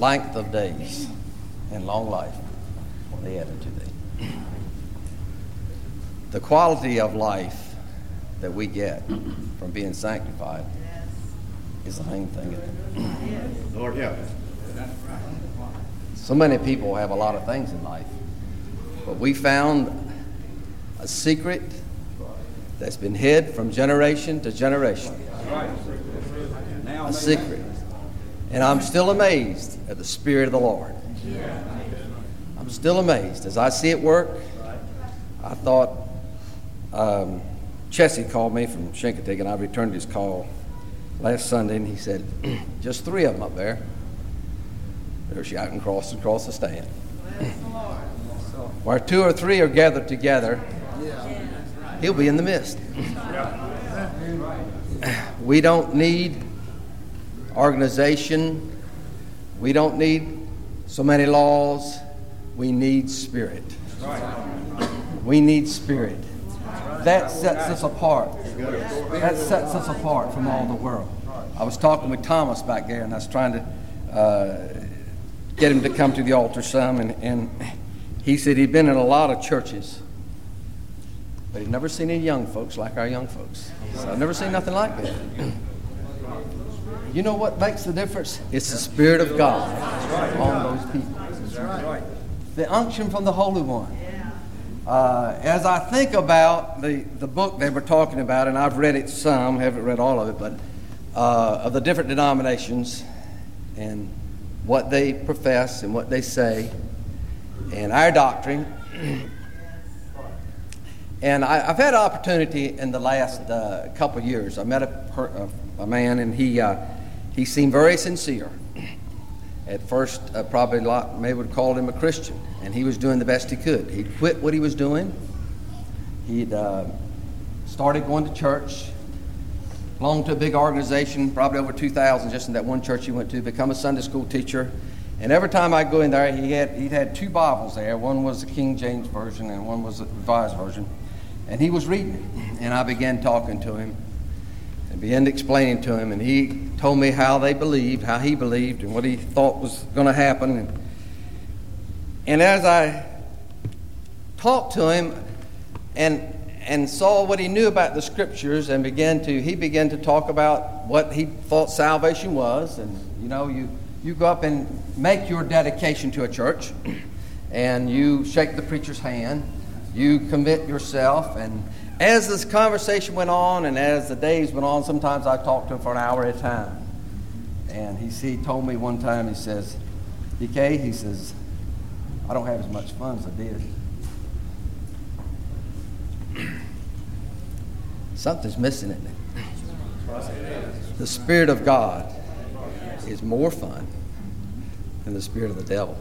length of days and long life they added to thee. The quality of life that we get from being sanctified is the main thing. Lord help. So many people have a lot of things in life, but we found a secret that's been hid from generation to generation. A secret. And I'm still amazed at the Spirit of the Lord. I'm still amazed. As I see it work, I thought um, Chessie called me from Chincoteague, and I returned his call last Sunday, and he said, just three of them up there. They're shouting across across the stand. Where two or three are gathered together, he'll be in the midst. We don't need organization. We don't need so many laws. We need spirit. We need spirit. That sets us apart. That sets us apart from all the world. I was talking with Thomas back there, and I was trying to uh, get him to come to the altar some, and, and he said he'd been in a lot of churches, but he'd never seen any young folks like our young folks. So I've never seen nothing like that. You know what makes the difference? It's the Spirit of God on those people. The unction from the Holy One. Uh, as I think about the, the book they were talking about, and I've read it some, haven't read all of it, but uh, of the different denominations and what they profess and what they say and our doctrine. and I, have had opportunity in the last uh, couple of years. I met a, a, a man, and he uh, he seemed very sincere. At first, uh, probably lot maybe would call him a Christian, and he was doing the best he could. He'd quit what he was doing. He'd uh, started going to church, belonged to a big organization, probably over 2,000 just in that one church he went to, become a Sunday school teacher. And every time I go in there, he had, he had two Bibles there. One was the King James Version, and one was the Revised Version. And he was reading it. And I began talking to him and began explaining to him, and he told me how they believed, how he believed, and what he thought was going to happen. And, and as I talked to him and and saw what he knew about the scriptures and began to he began to talk about what he thought salvation was and you know you you go up and make your dedication to a church and you shake the preacher's hand you commit yourself and as this conversation went on and as the days went on, sometimes I talked to him for an hour at a time. And he, he told me one time, he says, DK, he says, I don't have as much fun as I did. Something's missing in it. The Spirit of God is more fun than the Spirit of the devil.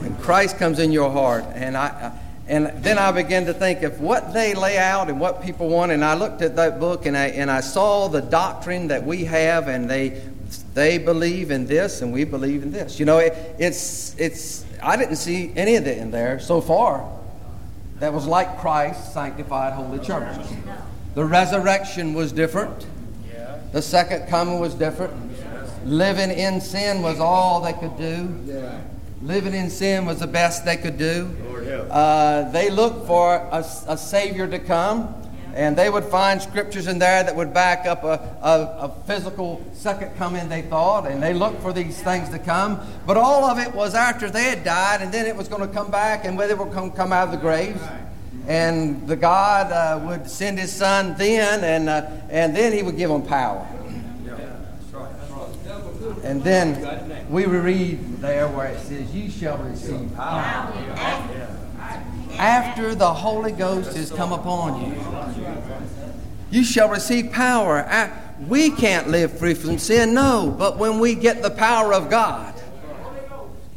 When Christ comes in your heart, and I, I and then I began to think of what they lay out and what people want. And I looked at that book and I, and I saw the doctrine that we have, and they, they believe in this and we believe in this. You know, it, it's, it's, I didn't see any of it in there so far that was like Christ's sanctified holy church. The resurrection was different, the second coming was different. Living in sin was all they could do. Living in sin was the best they could do. Uh, they looked for a, a, Savior to come, and they would find scriptures in there that would back up a, a, a physical second coming, they thought, and they looked for these things to come. But all of it was after they had died, and then it was going to come back, and whether it would come, come out of the graves. And the God uh, would send His Son then, and, uh, and then He would give them power. And then we read there where it says, You shall receive power after the Holy Ghost has come upon you. You shall receive power. We can't live free from sin, no, but when we get the power of God,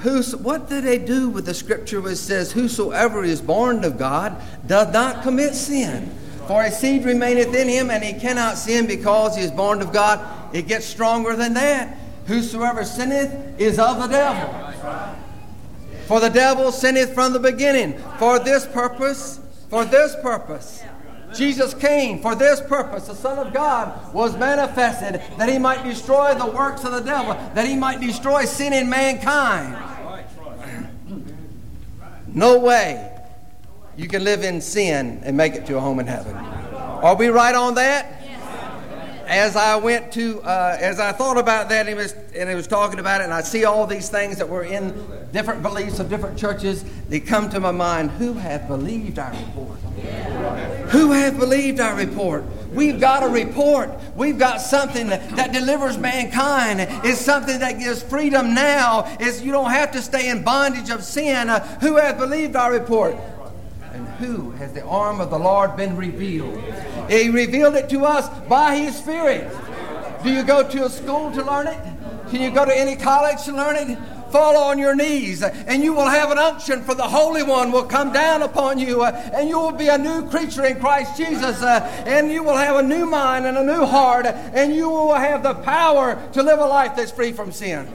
who's, what do they do with the scripture which says, Whosoever is born of God does not commit sin? For his seed remaineth in him, and he cannot sin because he is born of God. It gets stronger than that. Whosoever sinneth is of the devil. For the devil sinneth from the beginning. For this purpose, for this purpose, Jesus came for this purpose. The Son of God was manifested that he might destroy the works of the devil, that he might destroy sin in mankind. No way you can live in sin and make it to a home in heaven. Are we right on that? As I went to, uh, as I thought about that, and he, was, and he was talking about it, and I see all these things that were in different beliefs of different churches, they come to my mind. Who hath believed our report? Who hath believed our report? We've got a report. We've got something that delivers mankind. It's something that gives freedom now. Is you don't have to stay in bondage of sin. Uh, who hath believed our report? And who has the arm of the Lord been revealed? He revealed it to us by His Spirit. Do you go to a school to learn it? Can you go to any college to learn it? fall on your knees and you will have an unction for the Holy One will come down upon you uh, and you will be a new creature in Christ Jesus uh, and you will have a new mind and a new heart and you will have the power to live a life that's free from sin.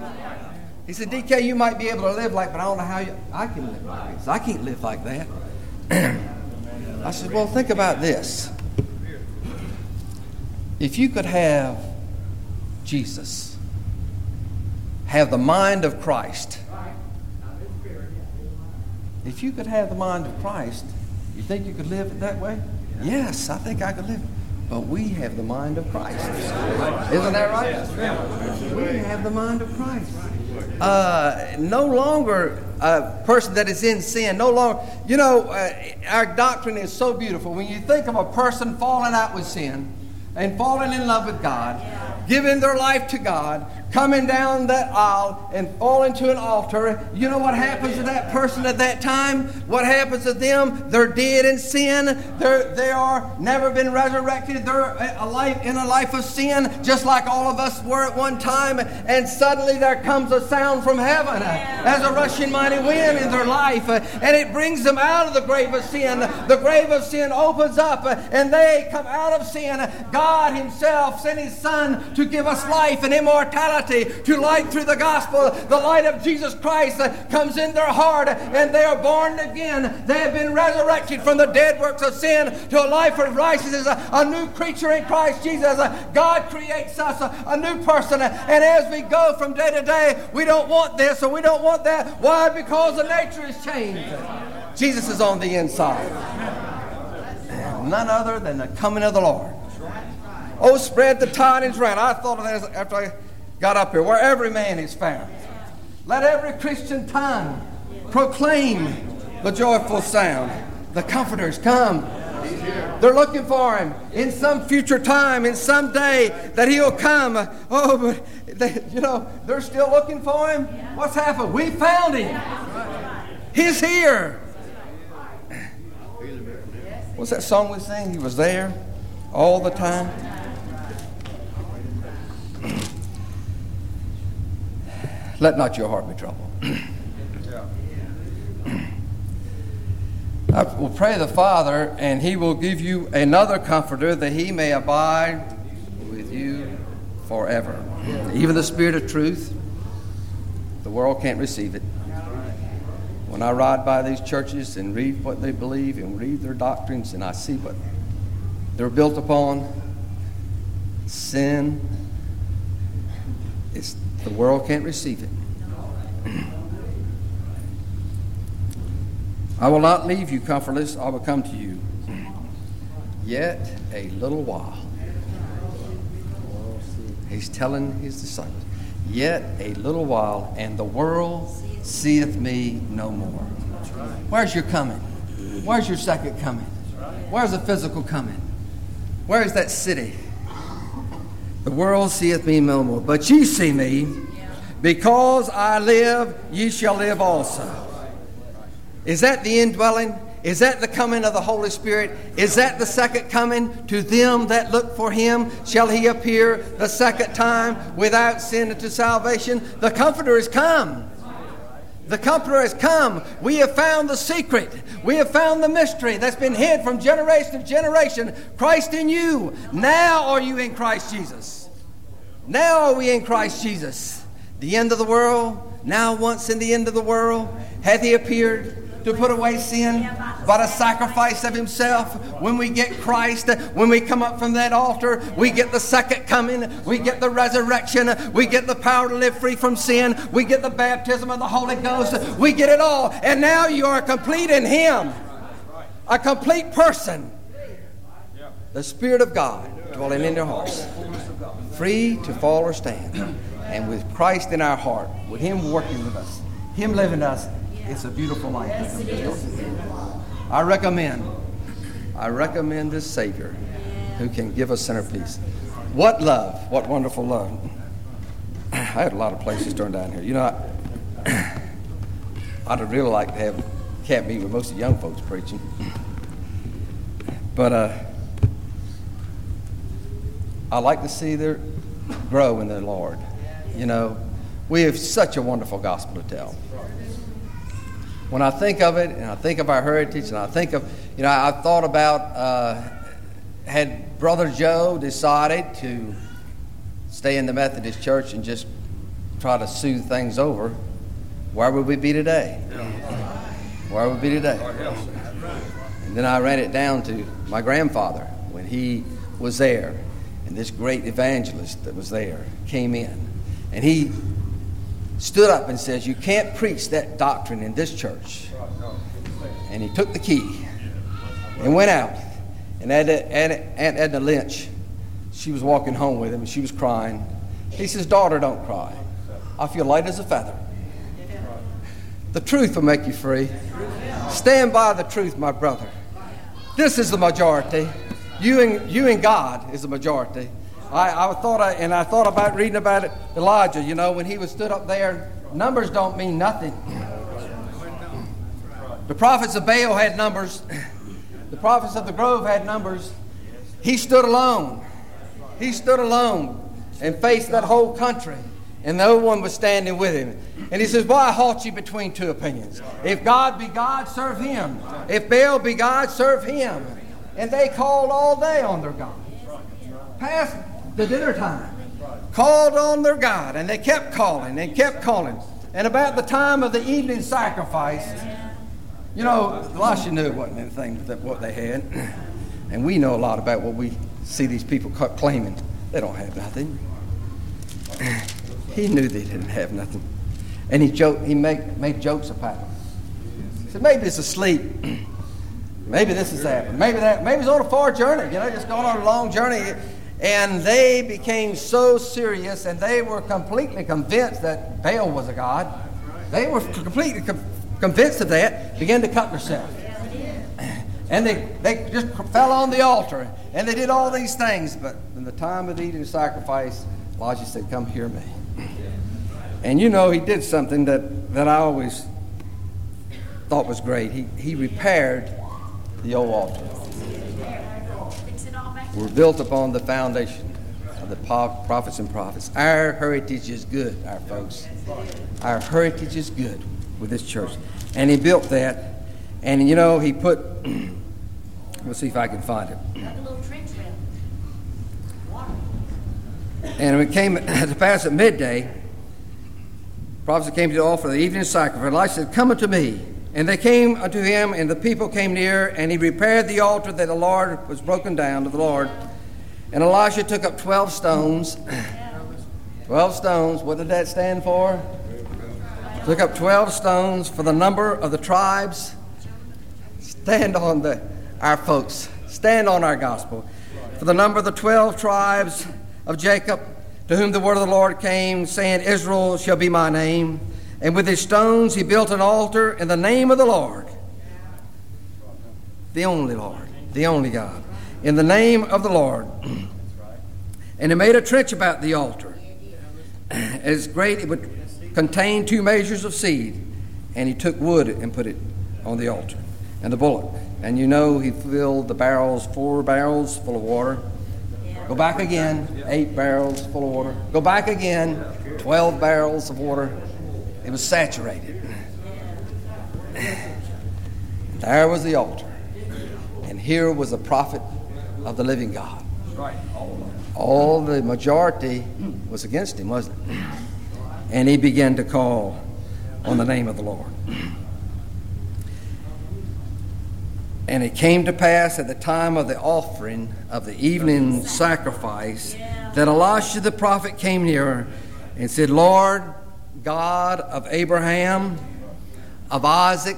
He said, DK, you might be able to live like, but I don't know how you, I can live like this. I can't live like that. I said, well, think about this. If you could have Jesus, have the mind of Christ, if you could have the mind of Christ, you think you could live it that way? Yes, I think I could live it. But we have the mind of Christ. Isn't that right? We have the mind of Christ. Uh, no longer a person that is in sin. No longer, you know, uh, our doctrine is so beautiful. When you think of a person falling out with sin and falling in love with God, giving their life to God, coming down that aisle and falling to an altar, you know what happens to that person at that time? What happens to them? They're dead in sin. They're, they are never been resurrected. They're a life, in a life of sin, just like all of us were at one time. And suddenly there comes a sound from heaven as a rushing mighty wind in their life. And it brings them out of the grave of sin. The grave of sin opens up and they come out of sin. God Himself sent His Son to give us life and immortality to light through the gospel. The light of Jesus Christ comes in their heart and they are born again. They have been resurrected from the dead works of sin to a life of righteousness, a, new creature in Christ Jesus. God creates us a, new person. And as we go from day to day, we don't want this or we don't want that. Why? Because the nature is changed. Jesus is on the inside. None other than the coming of the Lord. Oh, spread the tidings round. I thought of that after I got up here, where every man is found. Let every Christian tongue proclaim the joyful sound. The comforters come. They're looking for him in some future time, in some day that he'll come. Oh, but they, you know, they're still looking for him. What's happened? We found him. He's here. What's that song we sing? He was there all the time. Let not your heart be troubled. I will pray the Father, and He will give you another comforter that He may abide with you forever. Even the Spirit of truth, the world can't receive it. When I ride by these churches and read what they believe and read their doctrines, and I see what they're built upon, sin, it's the world can't receive it. I will not leave you comfortless, I will come to you. Yet a little while. He's telling his disciples, Yet a little while, and the world seeth me no more. Where's your coming? Where's your second coming? Where's the physical coming? Where is that city? The world seeth me no more, but ye see me. Because I live, ye shall live also. Is that the indwelling? Is that the coming of the Holy Spirit? Is that the second coming? To them that look for him shall he appear the second time without sin unto salvation. The Comforter is come. The Comforter has come. We have found the secret. We have found the mystery that's been hid from generation to generation. Christ in you. Now are you in Christ Jesus. Now are we in Christ Jesus. The end of the world, now once in the end of the world, hath he appeared to put away sin. by the sacrifice of Himself. When we get Christ, when we come up from that altar, we get the second coming, we get the resurrection, we get the power to live free from sin, we get the baptism of the Holy Ghost, we get it all. And now you are complete in Him, a complete person. The Spirit of God dwelling in your hearts, free to fall or stand. And with Christ in our heart, with Him working with us, Him living us, it's a beautiful life. I recommend, I recommend this Savior who can give us center peace. What love, what wonderful love. I had a lot of places turned down here. You know, I, I'd really like to have camp meeting with most of the young folks preaching. But uh, I like to see them grow in the Lord. You know, we have such a wonderful gospel to tell. When I think of it, and I think of our heritage, and I think of, you know, I've thought about uh, had Brother Joe decided to stay in the Methodist Church and just try to soothe things over, where would we be today? Where would we be today? And then I ran it down to my grandfather when he was there, and this great evangelist that was there came in, and he stood up and says, You can't preach that doctrine in this church. And he took the key and went out. And Aunt Edna Lynch, she was walking home with him and she was crying. He says, Daughter, don't cry. I feel light as a feather. The truth will make you free. Stand by the truth, my brother. This is the majority. You and, you and God is the majority. I, I thought, I, and I thought about reading about it, Elijah. You know, when he was stood up there, numbers don't mean nothing. The prophets of Baal had numbers. The prophets of the grove had numbers. He stood alone. He stood alone and faced that whole country, and no one was standing with him. And he says, Why halt you between two opinions? If God be God, serve him. If Baal be God, serve him. And they called all day on their God. Past the dinner time. Called on their God, and they kept calling and kept calling. And about the time of the evening sacrifice, you know, Elisha knew it wasn't anything that what they had. And we know a lot about what we see these people claiming. They don't have nothing. He knew they didn't have nothing. And he joked, he made, made jokes about them. He said, maybe it's asleep. maybe this is happening. Maybe that maybe it's on a far journey, you know, just going on a long journey. And they became so serious and they were completely convinced that Baal was a god. They were completely com- convinced of that, began to cut themselves. And they, they just fell on the altar and they did all these things. But in the time of eating sacrifice, Elijah said, Come hear me. And you know, he did something that, that I always thought was great. He, he repaired the old altar We're built upon the foundation of the prophets and prophets. Our heritage is good, our folks. Our heritage is good with this church. And he built that. And you know, he put, let's see if I can find it. And it came to pass at midday, prophets came to offer the evening sacrifice. And Elijah said, Come unto me. And they came unto him, and the people came near, and he repaired the altar that the Lord was broken down to the Lord. And Elisha took up 12 stones. 12 stones. What did that stand for? Took up 12 stones for the number of the tribes. Stand on the, our folks. Stand on our gospel. For the number of the 12 tribes of Jacob, to whom the word of the Lord came, saying, Israel shall be my name. And with his stones he built an altar in the name of the Lord, the only Lord, the only God, in the name of the Lord. And he made a trench about the altar, as great it would contain two measures of seed. And he took wood and put it on the altar, and the bullock. And you know he filled the barrels, four barrels full of water. Go back again, eight barrels full of water. Go back again, 12 barrels of water. It was saturated. There was the altar. And here was the prophet of the living God. All the majority was against him, wasn't it? And he began to call on the name of the Lord. And it came to pass at the time of the offering of the evening sacrifice that Elisha the prophet came near and said, Lord, God of Abraham, of Isaac,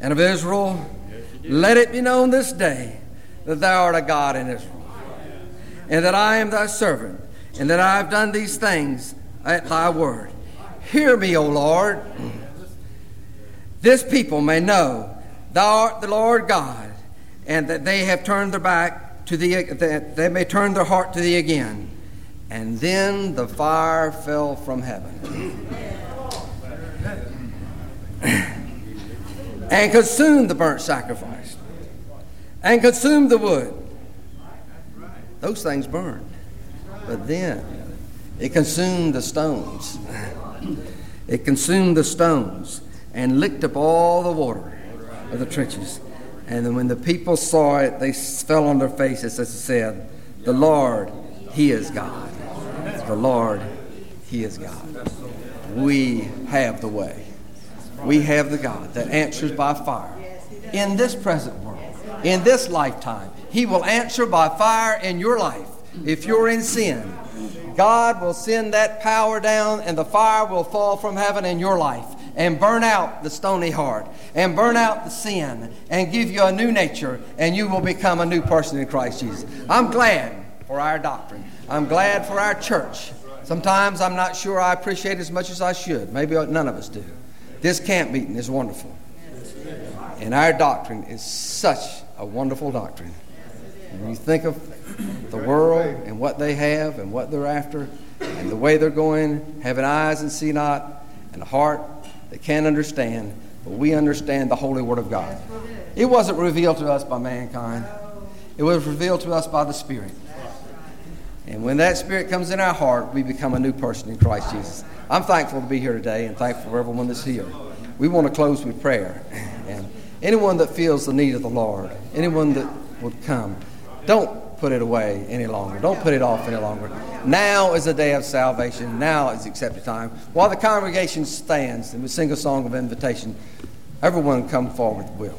and of Israel, let it be known this day that thou art a God in Israel, and that I am thy servant, and that I have done these things at thy word. Hear me, O Lord. This people may know Thou art the Lord God, and that they have turned their back to thee, that they may turn their heart to thee again. And then the fire fell from heaven and consumed the burnt sacrifice and consumed the wood. Those things burned. But then it consumed the stones. It consumed the stones and licked up all the water of the trenches. And then when the people saw it, they fell on their faces as it said, The Lord, He is God. The Lord, He is God. We have the way. We have the God that answers by fire. In this present world, in this lifetime, He will answer by fire in your life. If you're in sin, God will send that power down and the fire will fall from heaven in your life and burn out the stony heart and burn out the sin and give you a new nature and you will become a new person in Christ Jesus. I'm glad for our doctrine. I'm glad for our church. Sometimes I'm not sure I appreciate as much as I should. Maybe none of us do. This camp meeting is wonderful. And our doctrine is such a wonderful doctrine. When you think of the world and what they have and what they're after and the way they're going, having eyes and see not, and a heart that can't understand, but we understand the holy word of God. It wasn't revealed to us by mankind, it was revealed to us by the Spirit. And when that Spirit comes in our heart, we become a new person in Christ Jesus. I'm thankful to be here today and thankful for everyone that's here. We want to close with prayer. And anyone that feels the need of the Lord, anyone that would come, don't put it away any longer. Don't put it off any longer. Now is the day of salvation. Now is the accepted time. While the congregation stands and we sing a song of invitation, everyone come forward will.